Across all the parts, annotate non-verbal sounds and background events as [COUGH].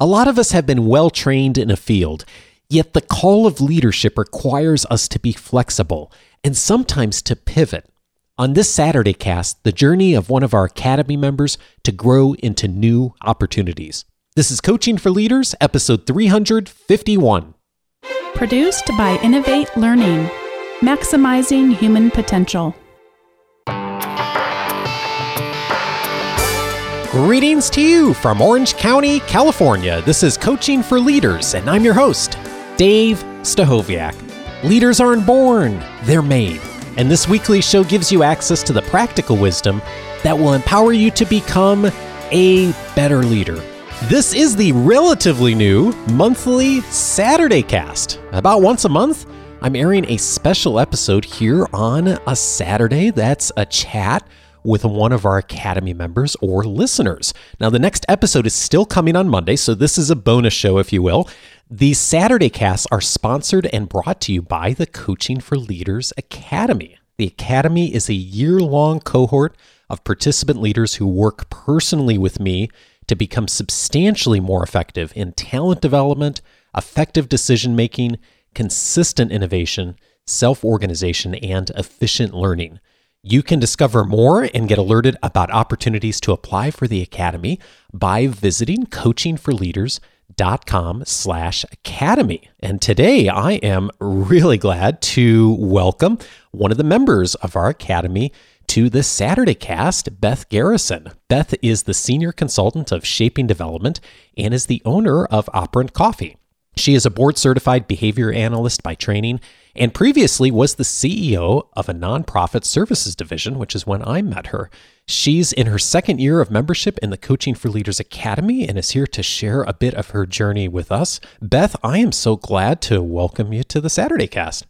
A lot of us have been well trained in a field, yet the call of leadership requires us to be flexible and sometimes to pivot. On this Saturday cast, the journey of one of our Academy members to grow into new opportunities. This is Coaching for Leaders, episode 351. Produced by Innovate Learning, maximizing human potential. Greetings to you from Orange County, California. This is Coaching for Leaders, and I'm your host, Dave Stachowiak. Leaders aren't born, they're made. And this weekly show gives you access to the practical wisdom that will empower you to become a better leader. This is the relatively new monthly Saturday cast. About once a month, I'm airing a special episode here on a Saturday that's a chat with one of our Academy members or listeners. Now, the next episode is still coming on Monday, so this is a bonus show, if you will. These Saturday casts are sponsored and brought to you by the Coaching for Leaders Academy. The Academy is a year long cohort of participant leaders who work personally with me to become substantially more effective in talent development, effective decision making, consistent innovation, self organization, and efficient learning. You can discover more and get alerted about opportunities to apply for the Academy by visiting coachingforleaders.com slash academy. And today I am really glad to welcome one of the members of our Academy to the Saturday cast, Beth Garrison. Beth is the senior consultant of shaping development and is the owner of Operant Coffee. She is a board certified behavior analyst by training and previously was the CEO of a nonprofit services division, which is when I met her. She's in her second year of membership in the Coaching for Leaders Academy and is here to share a bit of her journey with us. Beth, I am so glad to welcome you to the Saturday cast.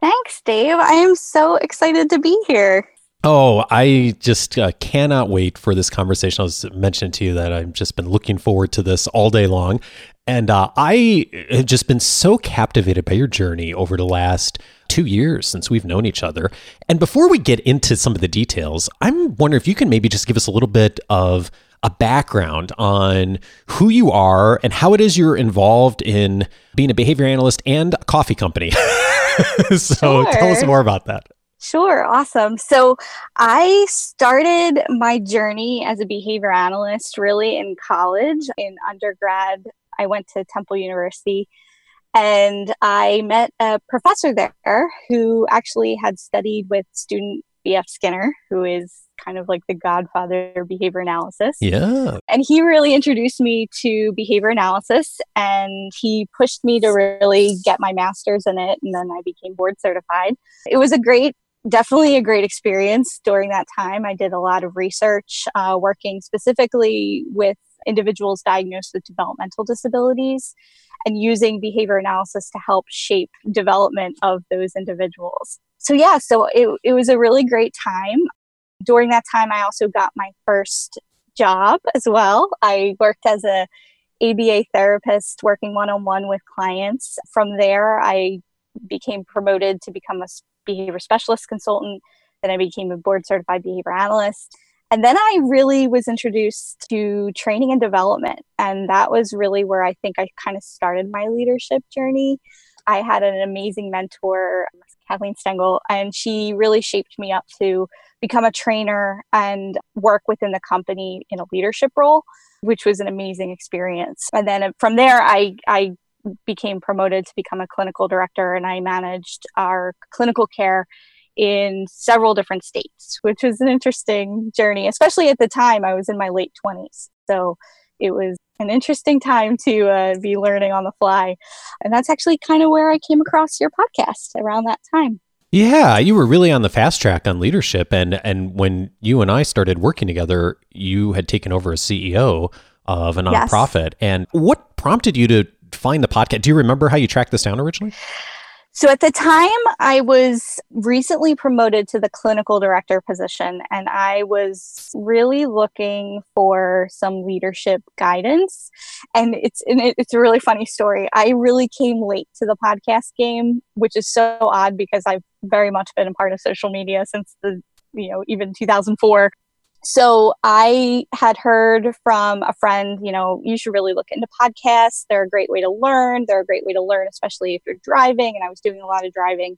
Thanks, Dave. I am so excited to be here. Oh, I just uh, cannot wait for this conversation. I was mentioning to you that I've just been looking forward to this all day long. And uh, I have just been so captivated by your journey over the last two years since we've known each other. And before we get into some of the details, I'm wondering if you can maybe just give us a little bit of a background on who you are and how it is you're involved in being a behavior analyst and a coffee company. [LAUGHS] so Sure. tell us more about that. Sure, awesome. So, I started my journey as a behavior analyst really in college. In undergrad, I went to Temple University and I met a professor there who actually had studied with student B.F. Skinner, who is kind of like the godfather of behavior analysis. Yeah. and he really introduced me to behavior analysis and he pushed me to really get my master's in it and then i became board certified it was a great definitely a great experience during that time i did a lot of research uh, working specifically with individuals diagnosed with developmental disabilities and using behavior analysis to help shape development of those individuals so yeah so it, it was a really great time during that time i also got my first job as well. I worked as a ABA therapist working one-on-one with clients. From there, I became promoted to become a behavior specialist consultant. Then I became a board certified behavior analyst. And then I really was introduced to training and development. And that was really where I think I kind of started my leadership journey. I had an amazing mentor, Kathleen Stengel, and she really shaped me up to become a trainer and work within the company in a leadership role, which was an amazing experience. And then from there, I, I became promoted to become a clinical director and I managed our clinical care in several different states, which was an interesting journey, especially at the time I was in my late 20s. So it was an interesting time to uh, be learning on the fly. And that's actually kind of where I came across your podcast around that time. Yeah, you were really on the fast track on leadership, and and when you and I started working together, you had taken over as CEO of a Yes. nonprofit. And what prompted you to find the podcast? Do you remember how you tracked this down originally? So at the time, I was recently promoted to the clinical director position, and I was really looking for some leadership guidance. And it's and it- it's a really funny story. I really came late to the podcast game, which is so odd because I've very much been a part of social media since the you know even 2004 So I had heard from a friend, you know, you should really look into podcasts. They're a great way to learn. They're a great way to learn, especially if you're driving. And I was doing a lot of driving.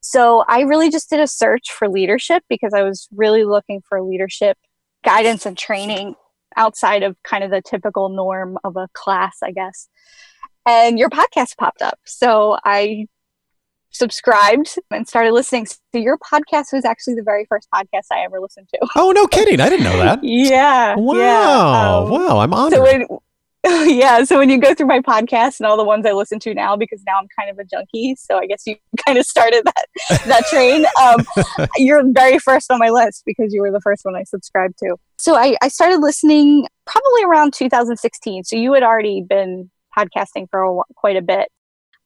So I really just did a search for leadership because I was really looking for leadership guidance and training outside of kind of the typical norm of a class, I guess. And your podcast popped up. So I subscribed and started listening. So your podcast was actually the very first podcast I ever listened to. Oh, no kidding. I didn't know that. [LAUGHS] yeah. Wow. Yeah. Um, wow. I'm honored. So when, [LAUGHS] yeah. So when you go through my podcast and all the ones I listen to now, because now I'm kind of a junkie. So I guess you [LAUGHS] kind of started that, that train. Um, you're very first on my list because you were the first one I subscribed to. So I, I started listening probably around 2016. So you had already been podcasting for a, quite a bit.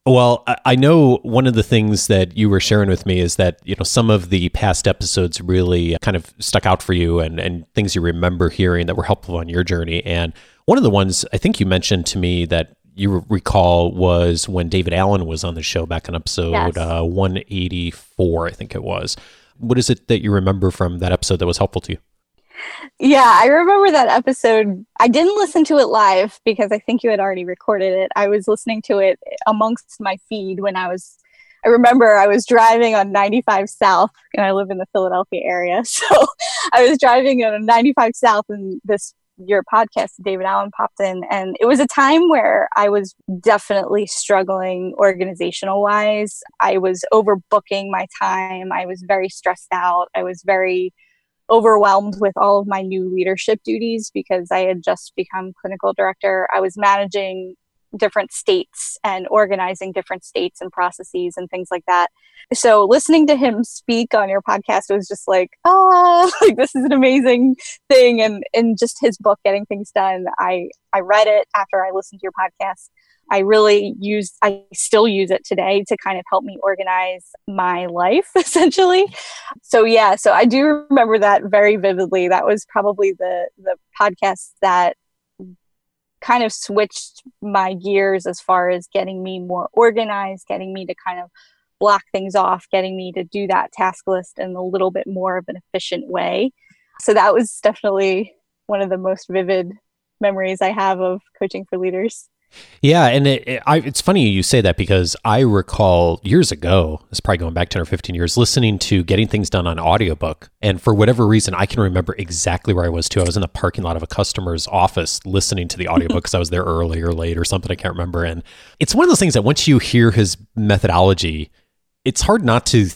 Well, I know one of the things that you were sharing with me is that, you know, some of the past episodes really kind of stuck out for you and, and things you remember hearing that were helpful on your journey. And one of the ones I think you mentioned to me that you recall was when David Allen was on the show back in episode yes. uh, 184, I think it was. What is it that you remember from that episode that was helpful to you? Yeah, I remember that episode. I didn't listen to it live because I think you had already recorded it. I was listening to it amongst my feed when I was I remember I was driving on 95 South and I live in the Philadelphia area. [LAUGHS] So I was driving on 95 South and this your podcast David Allen popped in and it was a time where I was definitely struggling organizational wise. I was overbooking my time. I was very stressed out. I was very overwhelmed with all of my new leadership duties because I had just become clinical director. I was managing different states and organizing different states and processes and things like that. So listening to him speak on your podcast was just like, oh, [LAUGHS] like this is an amazing thing. And and just his book, Getting Things Done, I I read it after I listened to your podcast. I really use, I still use it today to kind of help me organize my life [LAUGHS] essentially. So yeah, so I do remember that very vividly. That was probably the, the podcast that kind of switched my gears as far as getting me more organized, getting me to kind of block things off, getting me to do that task list in a little bit more of an efficient way. So that was definitely one of the most vivid memories I have of coaching for leaders. Yeah, and it, it, I, it's funny you say that because I recall years ago, it's probably going back 10 or 15 years, listening to Getting Things Done on audiobook. And for whatever reason, I can remember exactly where I was too. I was in the parking lot of a customer's office listening to the audiobook [LAUGHS] because I was there early or late or something. I can't remember. And it's one of those things that once you hear his methodology, it's hard not to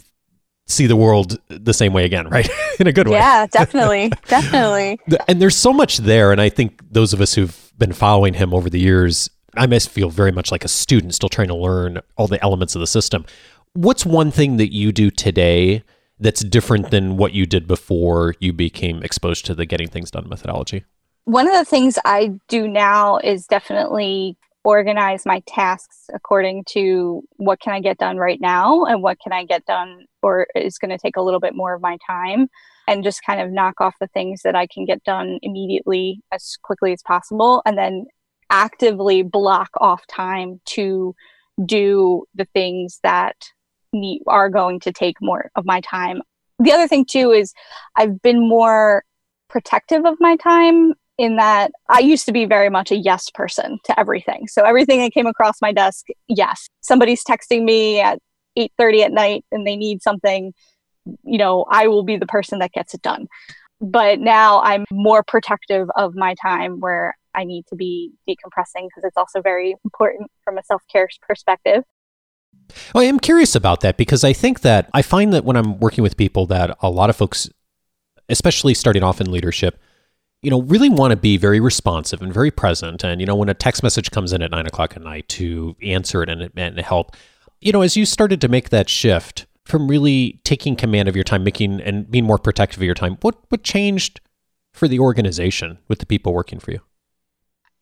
see the world the same way again, right? [LAUGHS] in a good way. Yeah, definitely. definitely. [LAUGHS] And there's so much there. And I think those of us who've been following him over the years I must feel very much like a student still trying to learn all the elements of the system. What's one thing that you do today that's different than what you did before you became exposed to the getting things done methodology? One of the things I do now is definitely organize my tasks according to what can I get done right now and what can I get done or is going to take a little bit more of my time and just kind of knock off the things that I can get done immediately as quickly as possible and then actively block off time to do the things that are going to take more of my time. The other thing too is I've been more protective of my time in that I used to be very much a yes person to everything. So everything that came across my desk, yes. Somebody's texting me at 8:30 at night and they need something, you know, I will be the person that gets it done. But now I'm more protective of my time where I need to be decompressing because it's also very important from a self care perspective. Well, I am curious about that because I think that I find that when I'm working with people that a lot of folks, especially starting off in leadership, you know, really want to be very responsive and very present. And, you know, when a text message comes in at nine o'clock at night to answer it and, and help, you know, as you started to make that shift from really taking command of your time, making and being more protective of your time, what, what changed for the organization with the people working for you?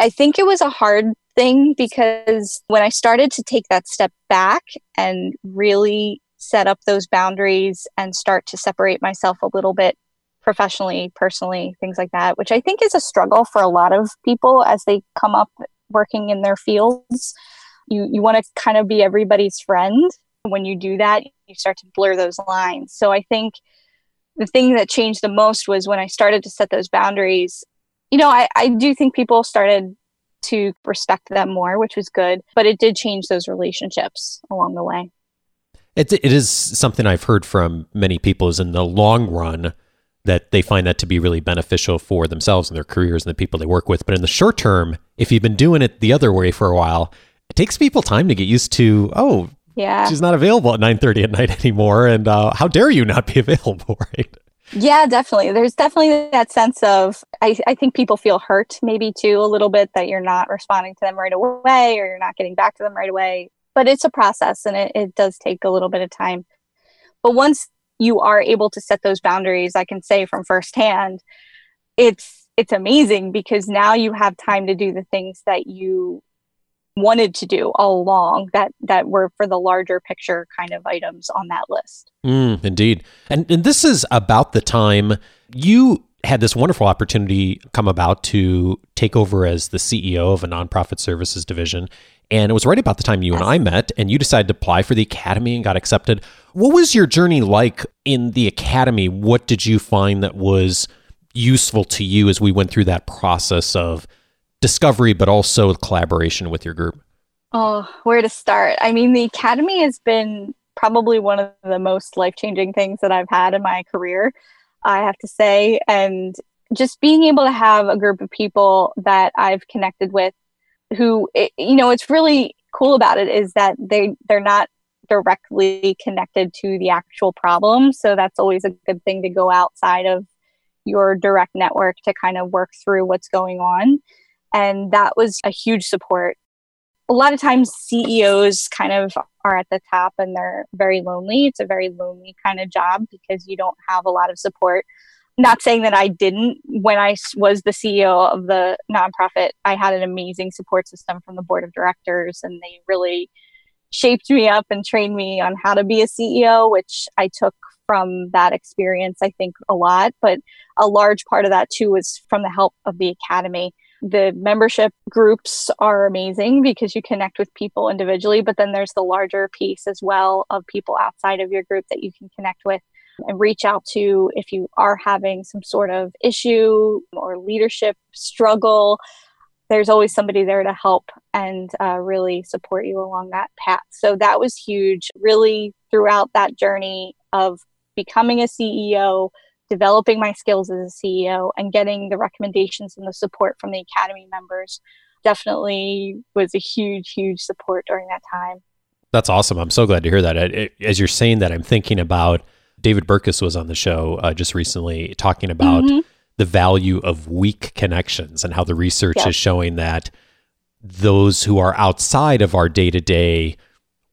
I think it was a hard thing because when I started to take that step back and really set up those boundaries and start to separate myself a little bit professionally, personally, things like that, which I think is a struggle for a lot of people as they come up working in their fields. You you want to kind of be everybody's friend. When you do that, you start to blur those lines. So I think the thing that changed the most was when I started to set those boundaries. You know, I, I do think people started to respect them more, which was good, but it did change those relationships along the way. It, it is something I've heard from many people is in the long run that they find that to be really beneficial for themselves and their careers and the people they work with. But in the short term, if you've been doing it the other way for a while, it takes people time to get used to, oh, yeah. She's not available at 9:30 at night [LAUGHS] anymore and uh, how dare you not be [LAUGHS] available, right? Yeah, definitely. There's definitely that sense of I, I think people feel hurt maybe too a little bit that you're not responding to them right away or you're not getting back to them right away. But it's a process and it, it does take a little bit of time. But once you are able to set those boundaries, I can say from firsthand, it's it's amazing because now you have time to do the things that you wanted to do all along that that were for the larger picture kind of items on that list. Mm, indeed, and and this is about the time you had this wonderful opportunity come about to take over as the CEO of a nonprofit services division. And it was right about the time you and I met, and you decided to apply for the academy and got accepted. What was your journey like in the academy? What did you find that was useful to you as we went through that process of discovery, but also collaboration with your group? Oh, where to start? I mean, the academy has been probably one of the most life changing things that I've had in my career, I have to say. And just being able to have a group of people that I've connected with who, you know, it's really cool about it is that they, they're not directly connected to the actual problem. So that's always a good thing to go outside of your direct network to kind of work through what's going on. And that was a huge support. A lot of times, CEOs kind of are at the top and they're very lonely. It's a very lonely kind of job because you don't have a lot of support. Not saying that I didn't. When I was the CEO of the nonprofit, I had an amazing support system from the board of directors, and they really shaped me up and trained me on how to be a CEO, which I took from that experience, I think, a lot. But a large part of that, too, was from the help of the academy the membership groups are amazing because you connect with people individually, but then there's the larger piece as well of people outside of your group that you can connect with and reach out to if you are having some sort of issue or leadership struggle. There's always somebody there to help and uh, really support you along that path. So that was huge, really, throughout that journey of becoming a CEO, developing my skills as a CEO and getting the recommendations and the support from the Academy members definitely was a huge, huge support during that time. That's awesome. I'm so glad to hear that. As you're saying that, I'm thinking about David Burkus was on the show uh, just recently talking about mm-hmm. the value of weak connections and how the research is showing that those who are outside of our day to day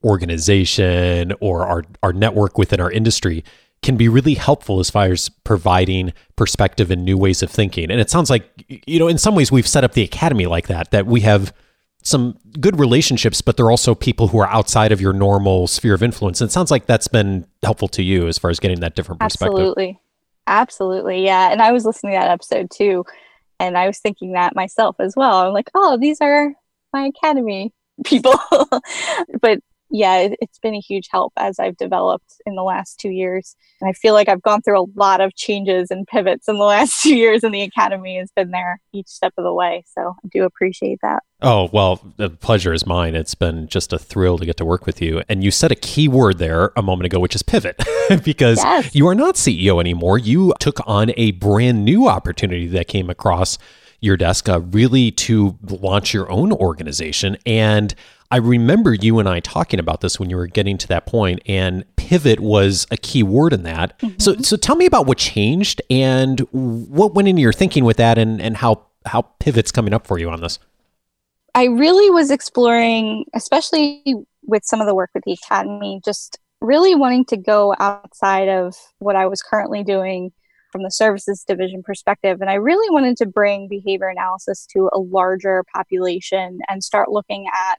organization or our, our network within our industry can be really helpful as far as providing perspective and new ways of thinking. And it sounds like, you know, in some ways we've set up the academy like that, that we have some good relationships, but they're also people who are outside of your normal sphere of influence. And it sounds like that's been helpful to you as far as getting that different perspective. Absolutely. Absolutely. Yeah. And I was listening to that episode too. And I was thinking that myself as well. I'm like, oh, these are my academy people. [LAUGHS] but yeah, it, has been a huge help as I've developed in the last two years. And I feel like I've gone through a lot of changes and pivots in the [LAUGHS] last two years, and the Academy has been there each step of the way. So I do appreciate that. Oh, well, the pleasure is mine. It's been just a thrill to get to work with you. And you said a key word there a moment ago, which is pivot, [LAUGHS] because yes. you are not CEO anymore. You took on a brand new opportunity that came across your desk, uh, really to launch your own organization. And I remember you and I talking about this when you were getting to that point, and pivot was a key word in that. Mm-hmm. So, so tell me about what changed and what went into your thinking with that, and and how how pivot's coming up for you on this. I really was exploring, especially with some of the work with the academy, just really wanting to go outside of what I was currently doing from the services division perspective. And I really wanted to bring behavior analysis to a larger population and start looking at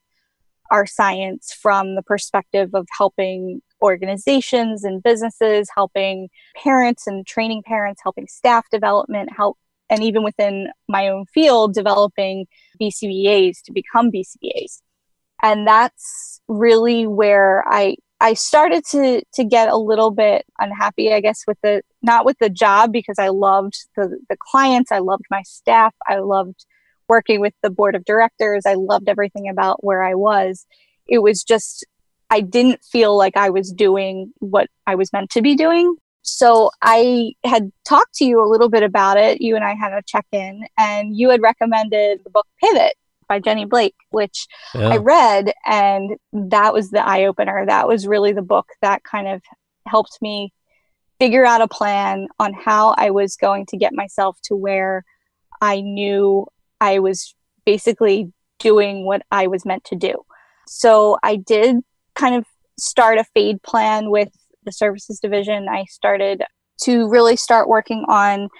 our science from the perspective of helping organizations and businesses, helping parents and training parents, helping staff development, help and even within my own field, developing BCBAs to become BCBAs. And that's really where I I started to to get a little bit unhappy, I guess, with the not with the job because I loved the the clients, I loved my staff, I loved working with the board of directors, I loved everything about where I was. It was just I didn't feel like I was doing what I was meant to be doing. So I had talked to you a little bit about it. You and I had a check in, and you had recommended the book Pivot by Jenny Blake, which yeah. I read, and that was the eye opener. That was really the book that kind of helped me figure out a plan on how I was going to get myself to where I knew I was basically doing what I was meant to do. So I did kind of start a fade plan with the services division. I started to really start working on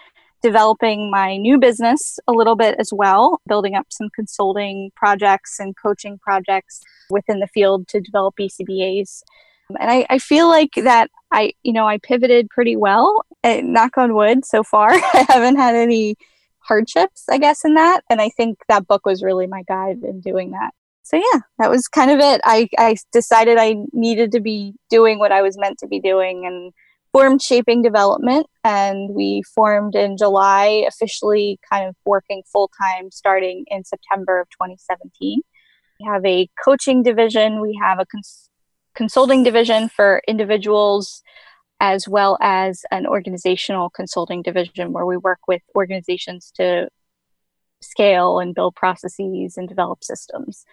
developing my new business a little bit as well, building up some consulting projects and coaching projects within the field to develop BCBAs. And I, I feel like that I, you know, I pivoted pretty well. And knock on wood, so far, [LAUGHS] I haven't had any hardships, I guess, in that. And I think that book was really my guide in doing that. So yeah, that was kind of it. I, I decided I needed to be doing what I was meant to be doing and form Shaping Development, and we formed in July, officially kind of working full time starting in September of 2017. We have a coaching division, we have a cons- consulting division for individuals, as well as an organizational consulting division where we work with organizations to scale and build processes and develop systems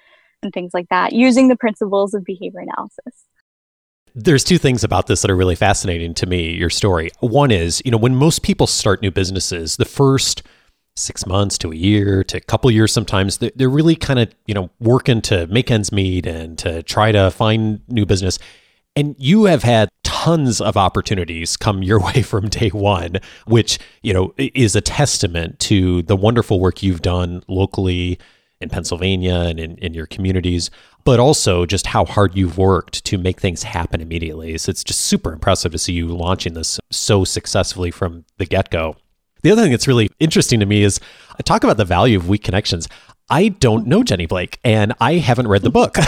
and things like that using the principles of behavior analysis. There's two things about this that are really fascinating to me, your story. One is, you know, when most people start new businesses, the first six months to a year to a couple years sometimes, they're really kind of, you know, working to make ends meet and to try to find new business. And you have had tons of opportunities come your [LAUGHS] way from day one, which, you know, is a testament to the wonderful work you've done locally in Pennsylvania and in, in your communities, but also just how hard you've worked to make things happen immediately. So it's just super impressive to see you launching this so successfully from the get go. The other thing that's really interesting to me is I talk about the value of weak connections. I don't know Jenny Blake and I haven't read the book. [LAUGHS]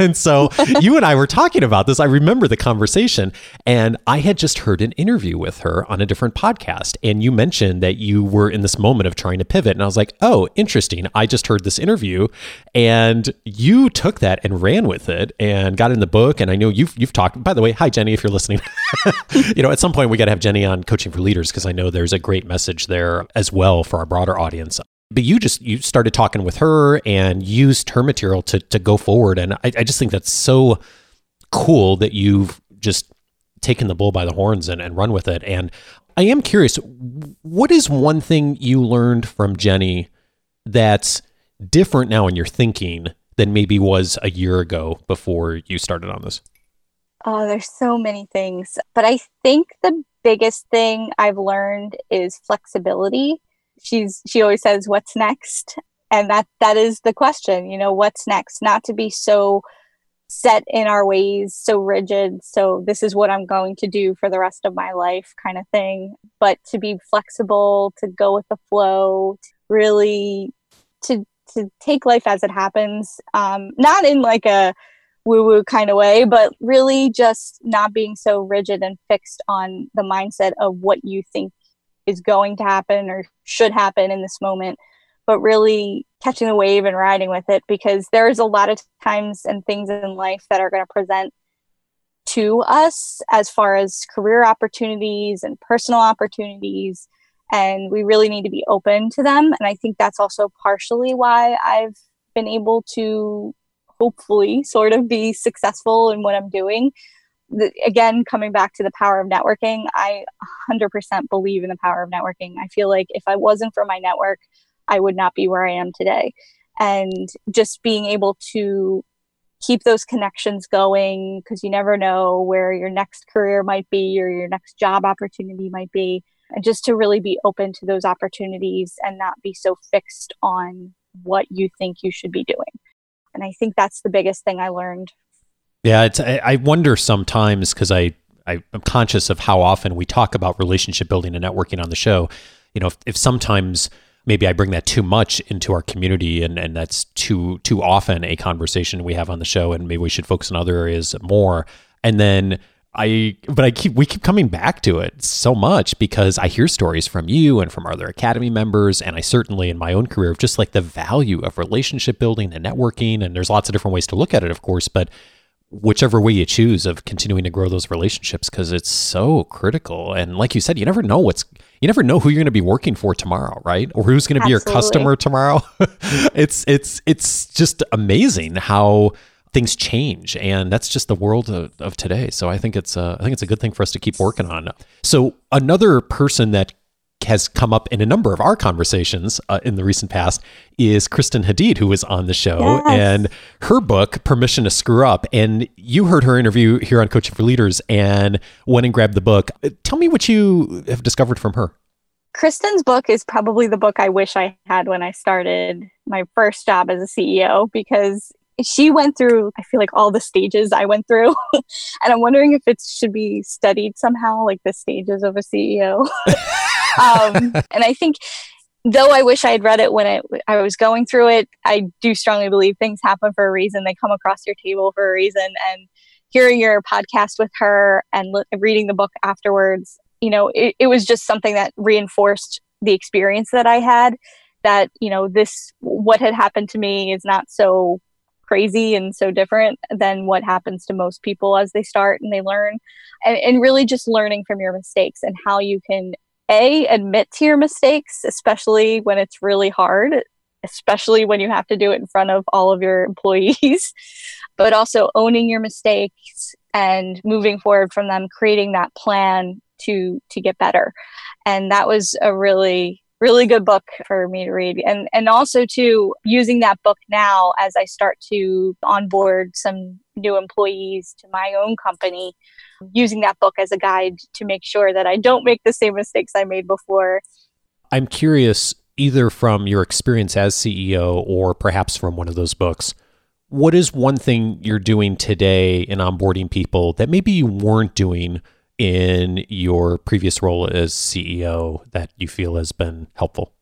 [LAUGHS] and so you and I were talking about this. I remember the conversation, and I had just heard an interview with her on a different podcast. And you mentioned that you were in this moment of trying to pivot. And I was like, oh, interesting. I just heard this interview, and you took that and ran with it and got in the book. And I know you've you've talked. By the way, hi Jenny, if you're listening. [LAUGHS] you know, at some point we got to have Jenny on coaching for leaders because I know there's a great message there as well for our broader audience but you just you started talking with her and used her material to to go forward. And I, I just think that's so cool that you've just taken the bull by the horns and, and run with it. And i am curious what is one thing you learned from jenny that's different now in your thinking than maybe was a year ago before you started on this? Oh there's so many things but i think the biggest thing i've learned is flexibility she's she always says what's next? And that that is the question you know what's next? Not to be so set in our ways so rigid so this is what i'm going to do for the rest of my life kind of thing. But to be flexible to go with the flow really to to take life as it happens um not in like a woo woo kind of way but really just not being so rigid and fixed on the mindset of what you think is going to happen or should happen in this moment, but really catching the wave and riding with it because there's a lot of times and things in life that are going to present to us as far as career opportunities and personal opportunities and we really need to be open to them and i think that's also partially why i've been able to hopefully sort of be successful in what i'm doing again, coming back to the power of networking, I 100% believe in the power of networking. I feel like if I wasn't for my network, I would not be where I am today. And just being able to keep those connections going because you never know where your next career might be or your next job opportunity might be. And just to really be open to those opportunities and not be so fixed on what you think you should be doing. And I think that's the biggest thing I learned yeah, it's, I wonder sometimes because I, I am conscious of how often we talk about relationship building and networking on the show. You know, if, if sometimes maybe I bring that too much into our community and, and that's too too often a conversation we have on the show and maybe we should focus on other areas more. And then I, but I keep, we keep coming back to it so much because I hear stories from you and from other Academy members. And I certainly in my own career of just like the value of relationship building and networking. And there's lots of different ways to look at it, of course, but whichever way you choose of continuing to grow those relationships because it's so critical. And like you said, you never know what's, you never know who you're going to be working for tomorrow, right? Or who's going to be your customer tomorrow. [LAUGHS] it's, it's, it's just amazing how, things change and that's just the world of, of today so i think it's a, I think it's a good thing for us to keep working on so another person that has come up in a number of our conversations uh, in the recent past is Kristen Hadeed, who was on the show, yes. and her book "Permission to Screw Up." And you heard her interview here on Coaching for Leaders, and went and grabbed the book. Tell me what you have discovered from her. Kristen's book is probably the book I wish I had when I started my first job as a CEO because she went through i feel like all the stages i went through [LAUGHS] and i'm wondering if it should be studied somehow like the stages of a ceo [LAUGHS] um, and i think though i wish i had read it when i was going through it i do strongly believe things happen for a reason. They come across your table for a reason. And hearing your podcast with her and reading the book afterwards you know it, it was just something that reinforced the experience that i had that you know this what had happened to me is not so crazy and so different than what happens to most people as they start and they learn. And, and really just learning from your mistakes and how you can a admit to your mistakes especially when it's really hard especially when you have to do it in front of all of your [LAUGHS] employees but also owning your mistakes and moving forward from them creating that plan to to get better. And that was a really really good book for me to read. And and also to using that book now as i start to onboard some new employees to my own company using that book as a guide to make sure that i don't make the same mistakes i made before. I'm curious either from your experience as ceo or perhaps from one of those books what is one thing you're doing today in onboarding people that maybe you weren't doing in your previous role as CEO that you feel has been helpful?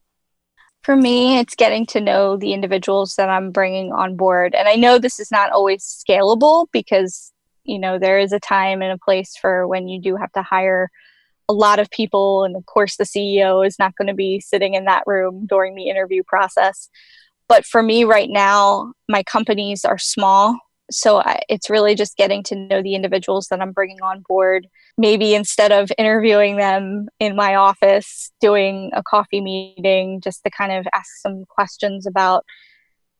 For me, it's getting to know the individuals that I'm bringing on board. And I know this is not always scalable because, you know, there is a time and a place for when you do have to hire a lot of people. And of course, the CEO is not going to be sitting in that room during the interview process. But for me right now, my companies are small so I, it's really just getting to know the individuals that I'm bringing on board. Maybe instead of interviewing them in my office, doing a coffee meeting just to kind of ask some questions about,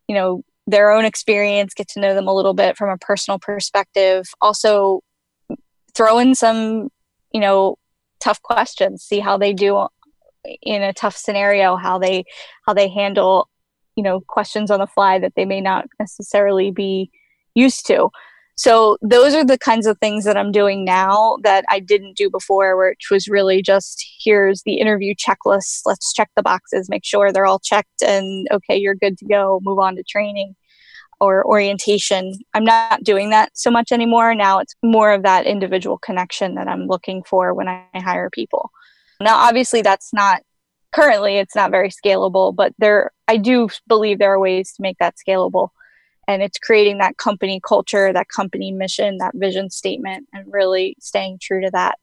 you know, their own experience, get to know them a little bit from a personal perspective. Also, throw in some, you know, tough questions, see how they do in a tough scenario, how they how they handle, you know, questions on the fly that they may not necessarily be used to. So those are the kinds of things that I'm doing now that I didn't do before, which was really just here's the interview checklist. Let's check the boxes, make sure they're all checked, and okay, you're good to go. Move on to training or orientation. I'm not doing that so much anymore. Now it's more of that individual connection that I'm looking for when I hire people. Now, obviously, that's not currently it's not very scalable, but there I do believe there are ways to make that scalable and it's creating that company culture that company mission that vision statement and really staying true to that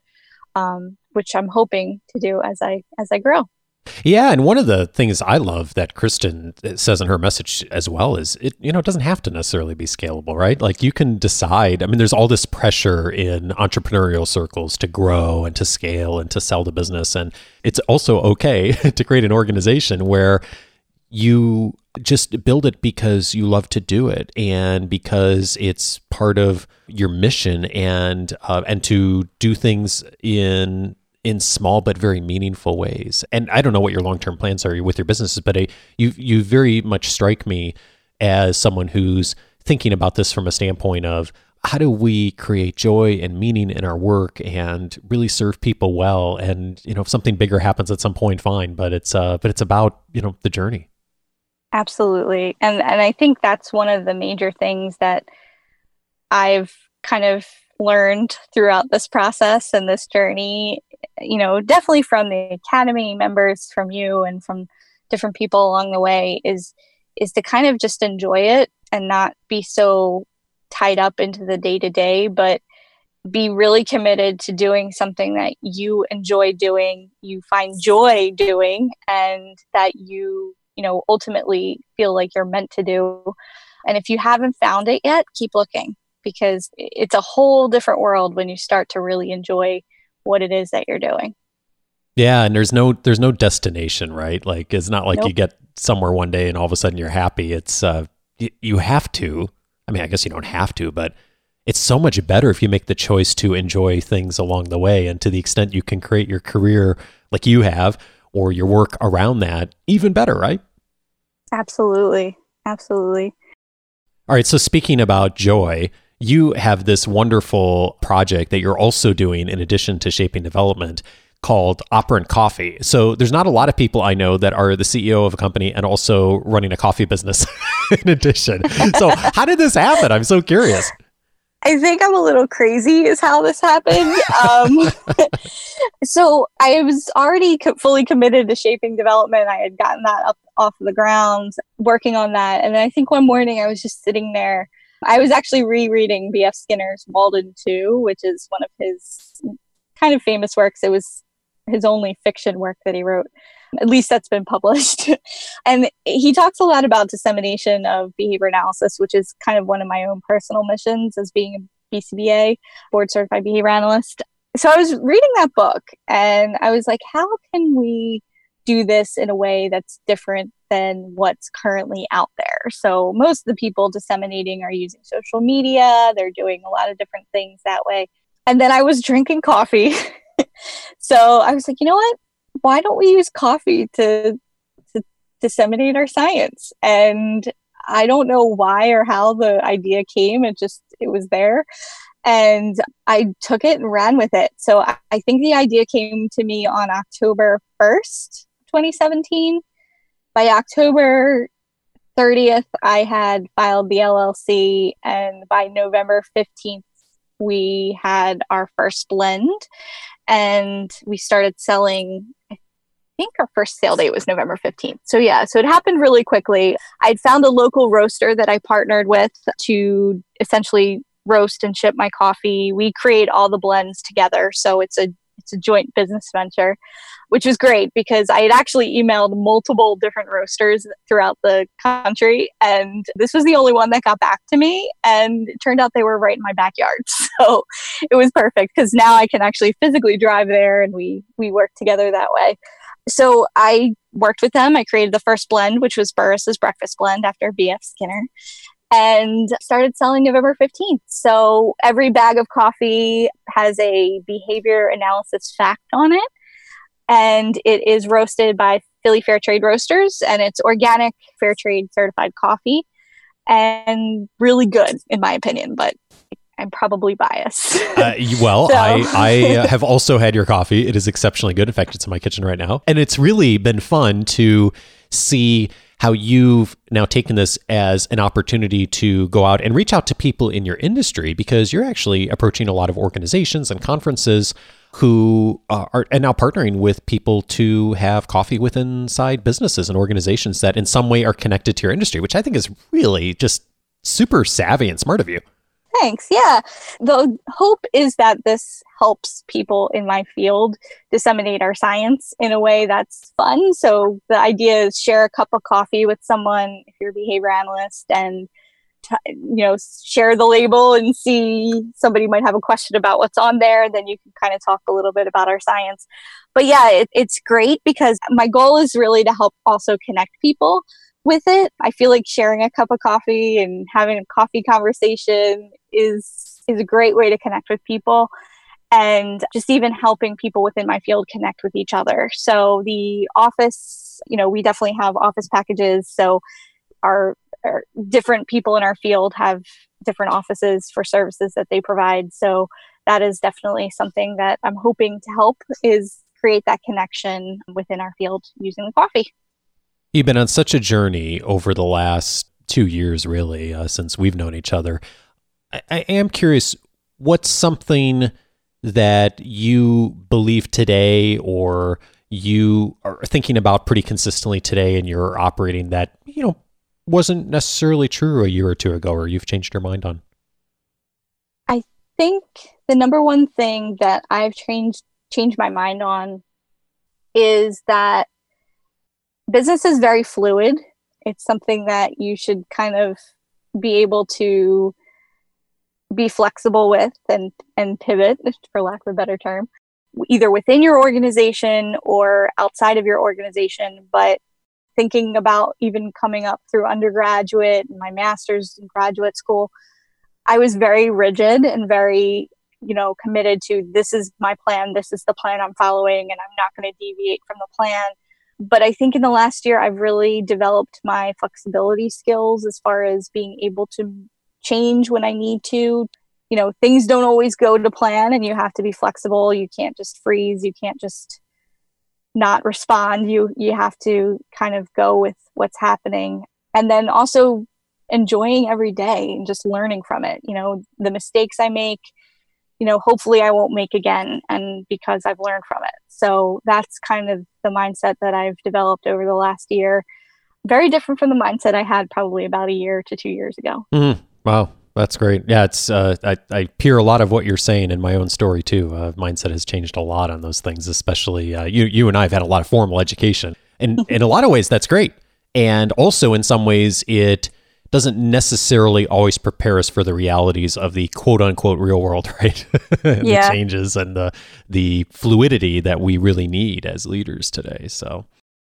um, which i'm hoping to do as i as i grow yeah, and one of the things I love that Kristen says in her message as well is it you know it doesn't have to necessarily be scalable, right? Like you can decide. I mean, there's all this pressure in entrepreneurial circles to grow and to scale and to sell the business, and it's also okay [LAUGHS] to create an organization where you just build it because you love to do it and because it's part of your mission and uh, and to do things in in small but very meaningful ways. And I don't know what your long term plans are with your businesses, but I, you you very much strike me as someone who's thinking about this from a standpoint of how do we create joy and meaning in our work and really serve people well and you know if something bigger happens at some point fine but it's uh but it's about you know the journey Absolutely. And and I think that's one of the major things that I've kind of learned throughout this process and this journey, you know, definitely from the academy members, from you and from different people along the way is is to kind of just enjoy it and not be so tied up into the day to day, but be really committed to doing something that you enjoy doing, you find joy doing, and that you, you know, ultimately feel like you're meant to do. And if you haven't found it yet, keep looking because it's a whole different world when you start to really enjoy what it is that you're doing. Yeah, and there's no there's no destination, right? Like it's not like nope. you get somewhere one day and all of a sudden you're happy. It's uh y- you have to. I mean, I guess you don't have to, but it's so much better if you make the choice to enjoy things along the way and to the extent you can create your career like you have or your work around that even better right absolutely absolutely all right so speaking about joy you have this wonderful project that you're also doing in addition to shaping development called Operant Coffee. So there's not a lot of people I know that are the CEO of a company and also running a coffee business [LAUGHS] in addition. So how did this happen? I'm so curious. I think I'm a little crazy, is how this happened. Um, [LAUGHS] so I was already co- fully committed to shaping development. I had gotten that up off the ground, working on that. And I think one morning I was just sitting there. I was actually rereading B.F. Skinner's Walden 2, which is one of his kind of famous works. It was his only fiction work that he wrote. At least that's been published. [LAUGHS] and he talks a lot about dissemination of behavior analysis, which is kind of one of my own personal missions as being a BCBA, board certified behavior analyst. So I was reading that book and I was like, how can we do this in a way that's different than what's currently out there? So most of the people disseminating are using social media, they're doing a lot of different things that way. And then I was drinking coffee. [LAUGHS] so I was like, you know what? Why don't we use coffee to, to disseminate our science? And I don't know why or how the idea came. It just, it was there. And I took it and ran with it. So I, I think the idea came to me on October 1st, 2017. By October 30th, I had filed the LLC, and by November 15th, we had our first blend and we started selling think our first sale date was November 15th. So yeah, so it happened really quickly. I'd found a local roaster that I partnered with to essentially roast and ship my coffee. We create all the blends together, so it's a it's a joint business venture, which was great because I had actually emailed multiple different roasters throughout the country, and this was the only one that got back to me. And it turned out they were right in my backyard, [LAUGHS] so it was perfect because now I can actually physically drive there, and we we work together that way. So I worked with them. I created the first blend, which was Burrhus's breakfast blend after BF Skinner and started selling November 15th. So every bag of coffee has a behavior analysis fact on it. And it is roasted by Philly Fair Trade Roasters, and it's organic, fair trade certified coffee, and really good, in my opinion. But I'm probably biased. uh, [LAUGHS] well, so. I, I have also had your coffee. It is exceptionally good. In fact, it's in my kitchen right now. And it's really been fun to see how you've now taken this as an opportunity to go out and reach out to people in your industry because you're actually approaching a lot of organizations and conferences who uh, are and now partnering with people to have coffee with inside businesses and organizations that in some way are connected to your industry, which I think is really just super savvy and smart of you. Thanks. Yeah. The hope is that this helps people in my field disseminate our science in a way that's fun. So the idea is share a cup of coffee with someone if you're a behavior analyst and you know share the label and see somebody might have a question about what's on there then you can kind of talk a little bit about our science but yeah it, it's great because my goal is really to help also connect people with it. I feel like sharing a cup of coffee and having a coffee conversation is is a great way to connect with people and just even helping people within my field connect with each other. So the office, you know, we definitely have office packages. So our, our different people in our field have different offices for services that they provide. So that is definitely something that I'm hoping to help is create that connection within our field using the coffee. You've been on such a journey over the last two years, really, uh, since we've known each other. I, I am curious, what's something that you believe today or you are thinking about pretty consistently today and you're operating that, you know, wasn't necessarily true a year or two ago or you've changed your mind on? I think the number one thing that I've changed changed my mind on is that business is very fluid. It's something that you should kind of be able to be flexible with and and pivot for lack of a better term either within your organization or outside of your organization but thinking about even coming up through undergraduate and my master's in graduate school i was very rigid and very you know committed to this is my plan this is the plan i'm following and i'm not going to deviate from the plan but i think in the last year i've really developed my flexibility skills as far as being able to change when i need to. You know things don't always go to plan and you have to be flexible. You can't just freeze. You can't just not respond. You you have to kind of go with what's happening and then also enjoying every day and just learning from it. You know the mistakes i make you know hopefully i won't make again and because i've learned from it so that's kind of the mindset that i've developed over the last year very different from the mindset i had probably about a year to two years ago mm-hmm. wow that's great. Yeah, it's uh, I, I hear a lot of what you're saying in my own story too. Uh, mindset has changed a lot on those things, especially uh, you. You and I have had a lot of formal education, and [LAUGHS] in a lot of ways, that's great. And also, in some ways, it doesn't necessarily always prepare us for the realities of the quote unquote real world, [LAUGHS] right? yeah. the changes and the the fluidity that we really need as leaders today. So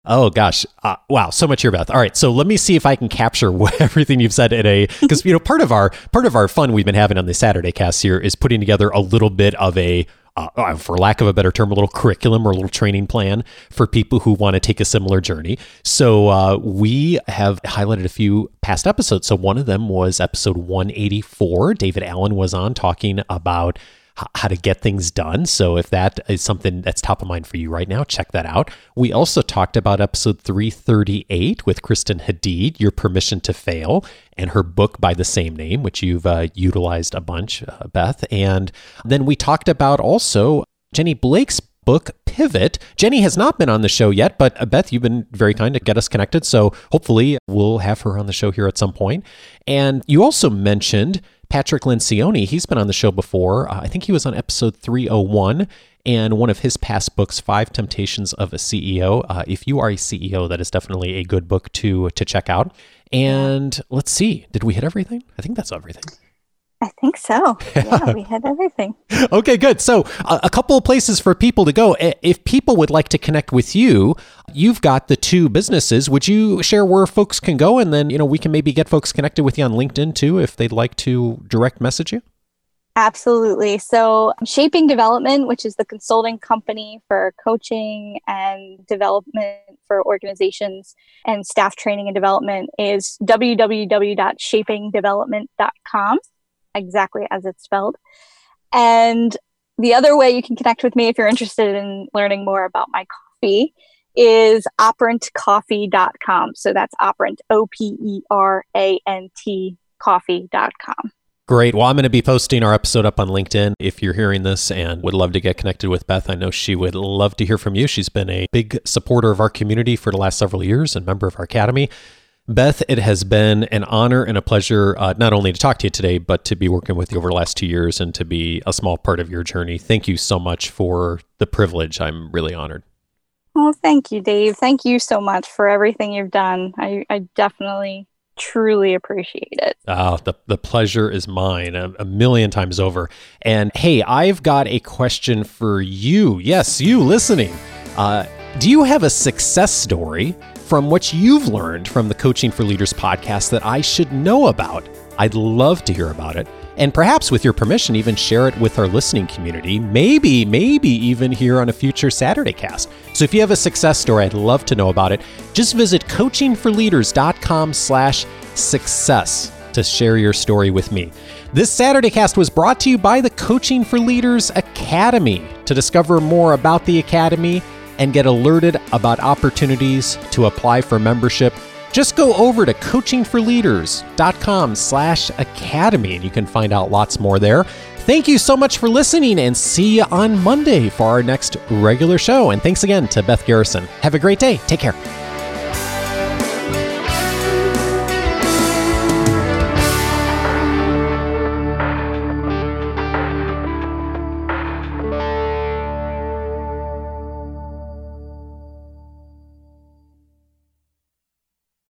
Oh gosh, uh, wow, so much here, Beth. All right, so let me see if I can capture [LAUGHS] what, everything you've said in a because you know part of our part of our fun we've been having on the Saturday cast here is putting together a little bit of a uh, uh, for lack of a better term, a little curriculum or a little training plan for people who want to take a similar journey. So uh, we have highlighted a few past episodes. So one of them was episode 184. David Allen was on talking about how to get things done. So if that is something that's top of mind for you right now, check that out. We also talked about episode 338 with Kristen Hadeed, Your Permission to Fail, and her book by the same name, which you've uh, utilized a bunch, uh, Beth. And then we talked about also Jenny Blake's book Pivot. Jenny has not been on the show yet, but uh, Beth, you've been very kind to get us connected. So hopefully we'll have her on the show here at some point. And you also mentioned Patrick Lencioni, he's been on the show before. Uh, I think he was on episode 301 and one of his past books, Five Temptations of a CEO. Uh, if you are a CEO, that is definitely a good book to to check out. And let's see, did we hit everything? I think that's everything. I think so. Yeah, [LAUGHS] we had everything. okay, good. So, uh, a couple of places for people to go. If people would like to connect with you, you've got the two businesses. Would you share where folks can go? And then, you know, we can maybe get folks connected with you on LinkedIn too if they'd like to direct message you. Absolutely. So, Shaping Development, which is the consulting company for coaching and development for organizations and staff training and development, is www.shapingdevelopment.com exactly as it's spelled. And the other way you can connect with me if you're interested in learning more about my coffee is operantcoffee.com. So that's operant, O P E R A N T coffee.com. Great. Well, I'm going to be posting our episode up on LinkedIn if you're hearing this and would love to get connected with Beth. I know she would love to hear from you. She's been a big supporter of our community for the last several years and member of our academy. Beth, it has been an honor and a pleasure uh, not only to talk to you today, but to be working with you over the last two years and to be a small part of your journey. Thank you so much for the privilege. I'm really honored. Oh, thank you, Dave. Thank you so much for everything you've done. I, I definitely, truly appreciate it. Oh, the, the pleasure is mine a, a million times over. And hey, I've got a question for you. Yes, you listening. Uh, do you have a success story from what you've learned from the Coaching for Leaders podcast that I should know about. I'd love to hear about it. And perhaps, with your permission, even share it with our listening community. Maybe, maybe even here on a future Saturday cast. So if you have a success story, I'd love to know about it. Just visit coachingforleaders.com slash success to share your story with me. This Saturday cast was brought to you by the Coaching for Leaders Academy. To discover more about the Academy, and get alerted about opportunities to apply for membership, just go over to coachingforleaders.com slash academy and you can find out lots more there. Thank you so much for listening and see you on Monday for our next regular show. And thanks again to Beth Garrison. Have a great day. Take care.